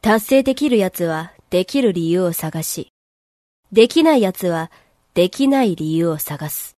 達成できる奴はできる理由を探し、できない奴はできない理由を探す。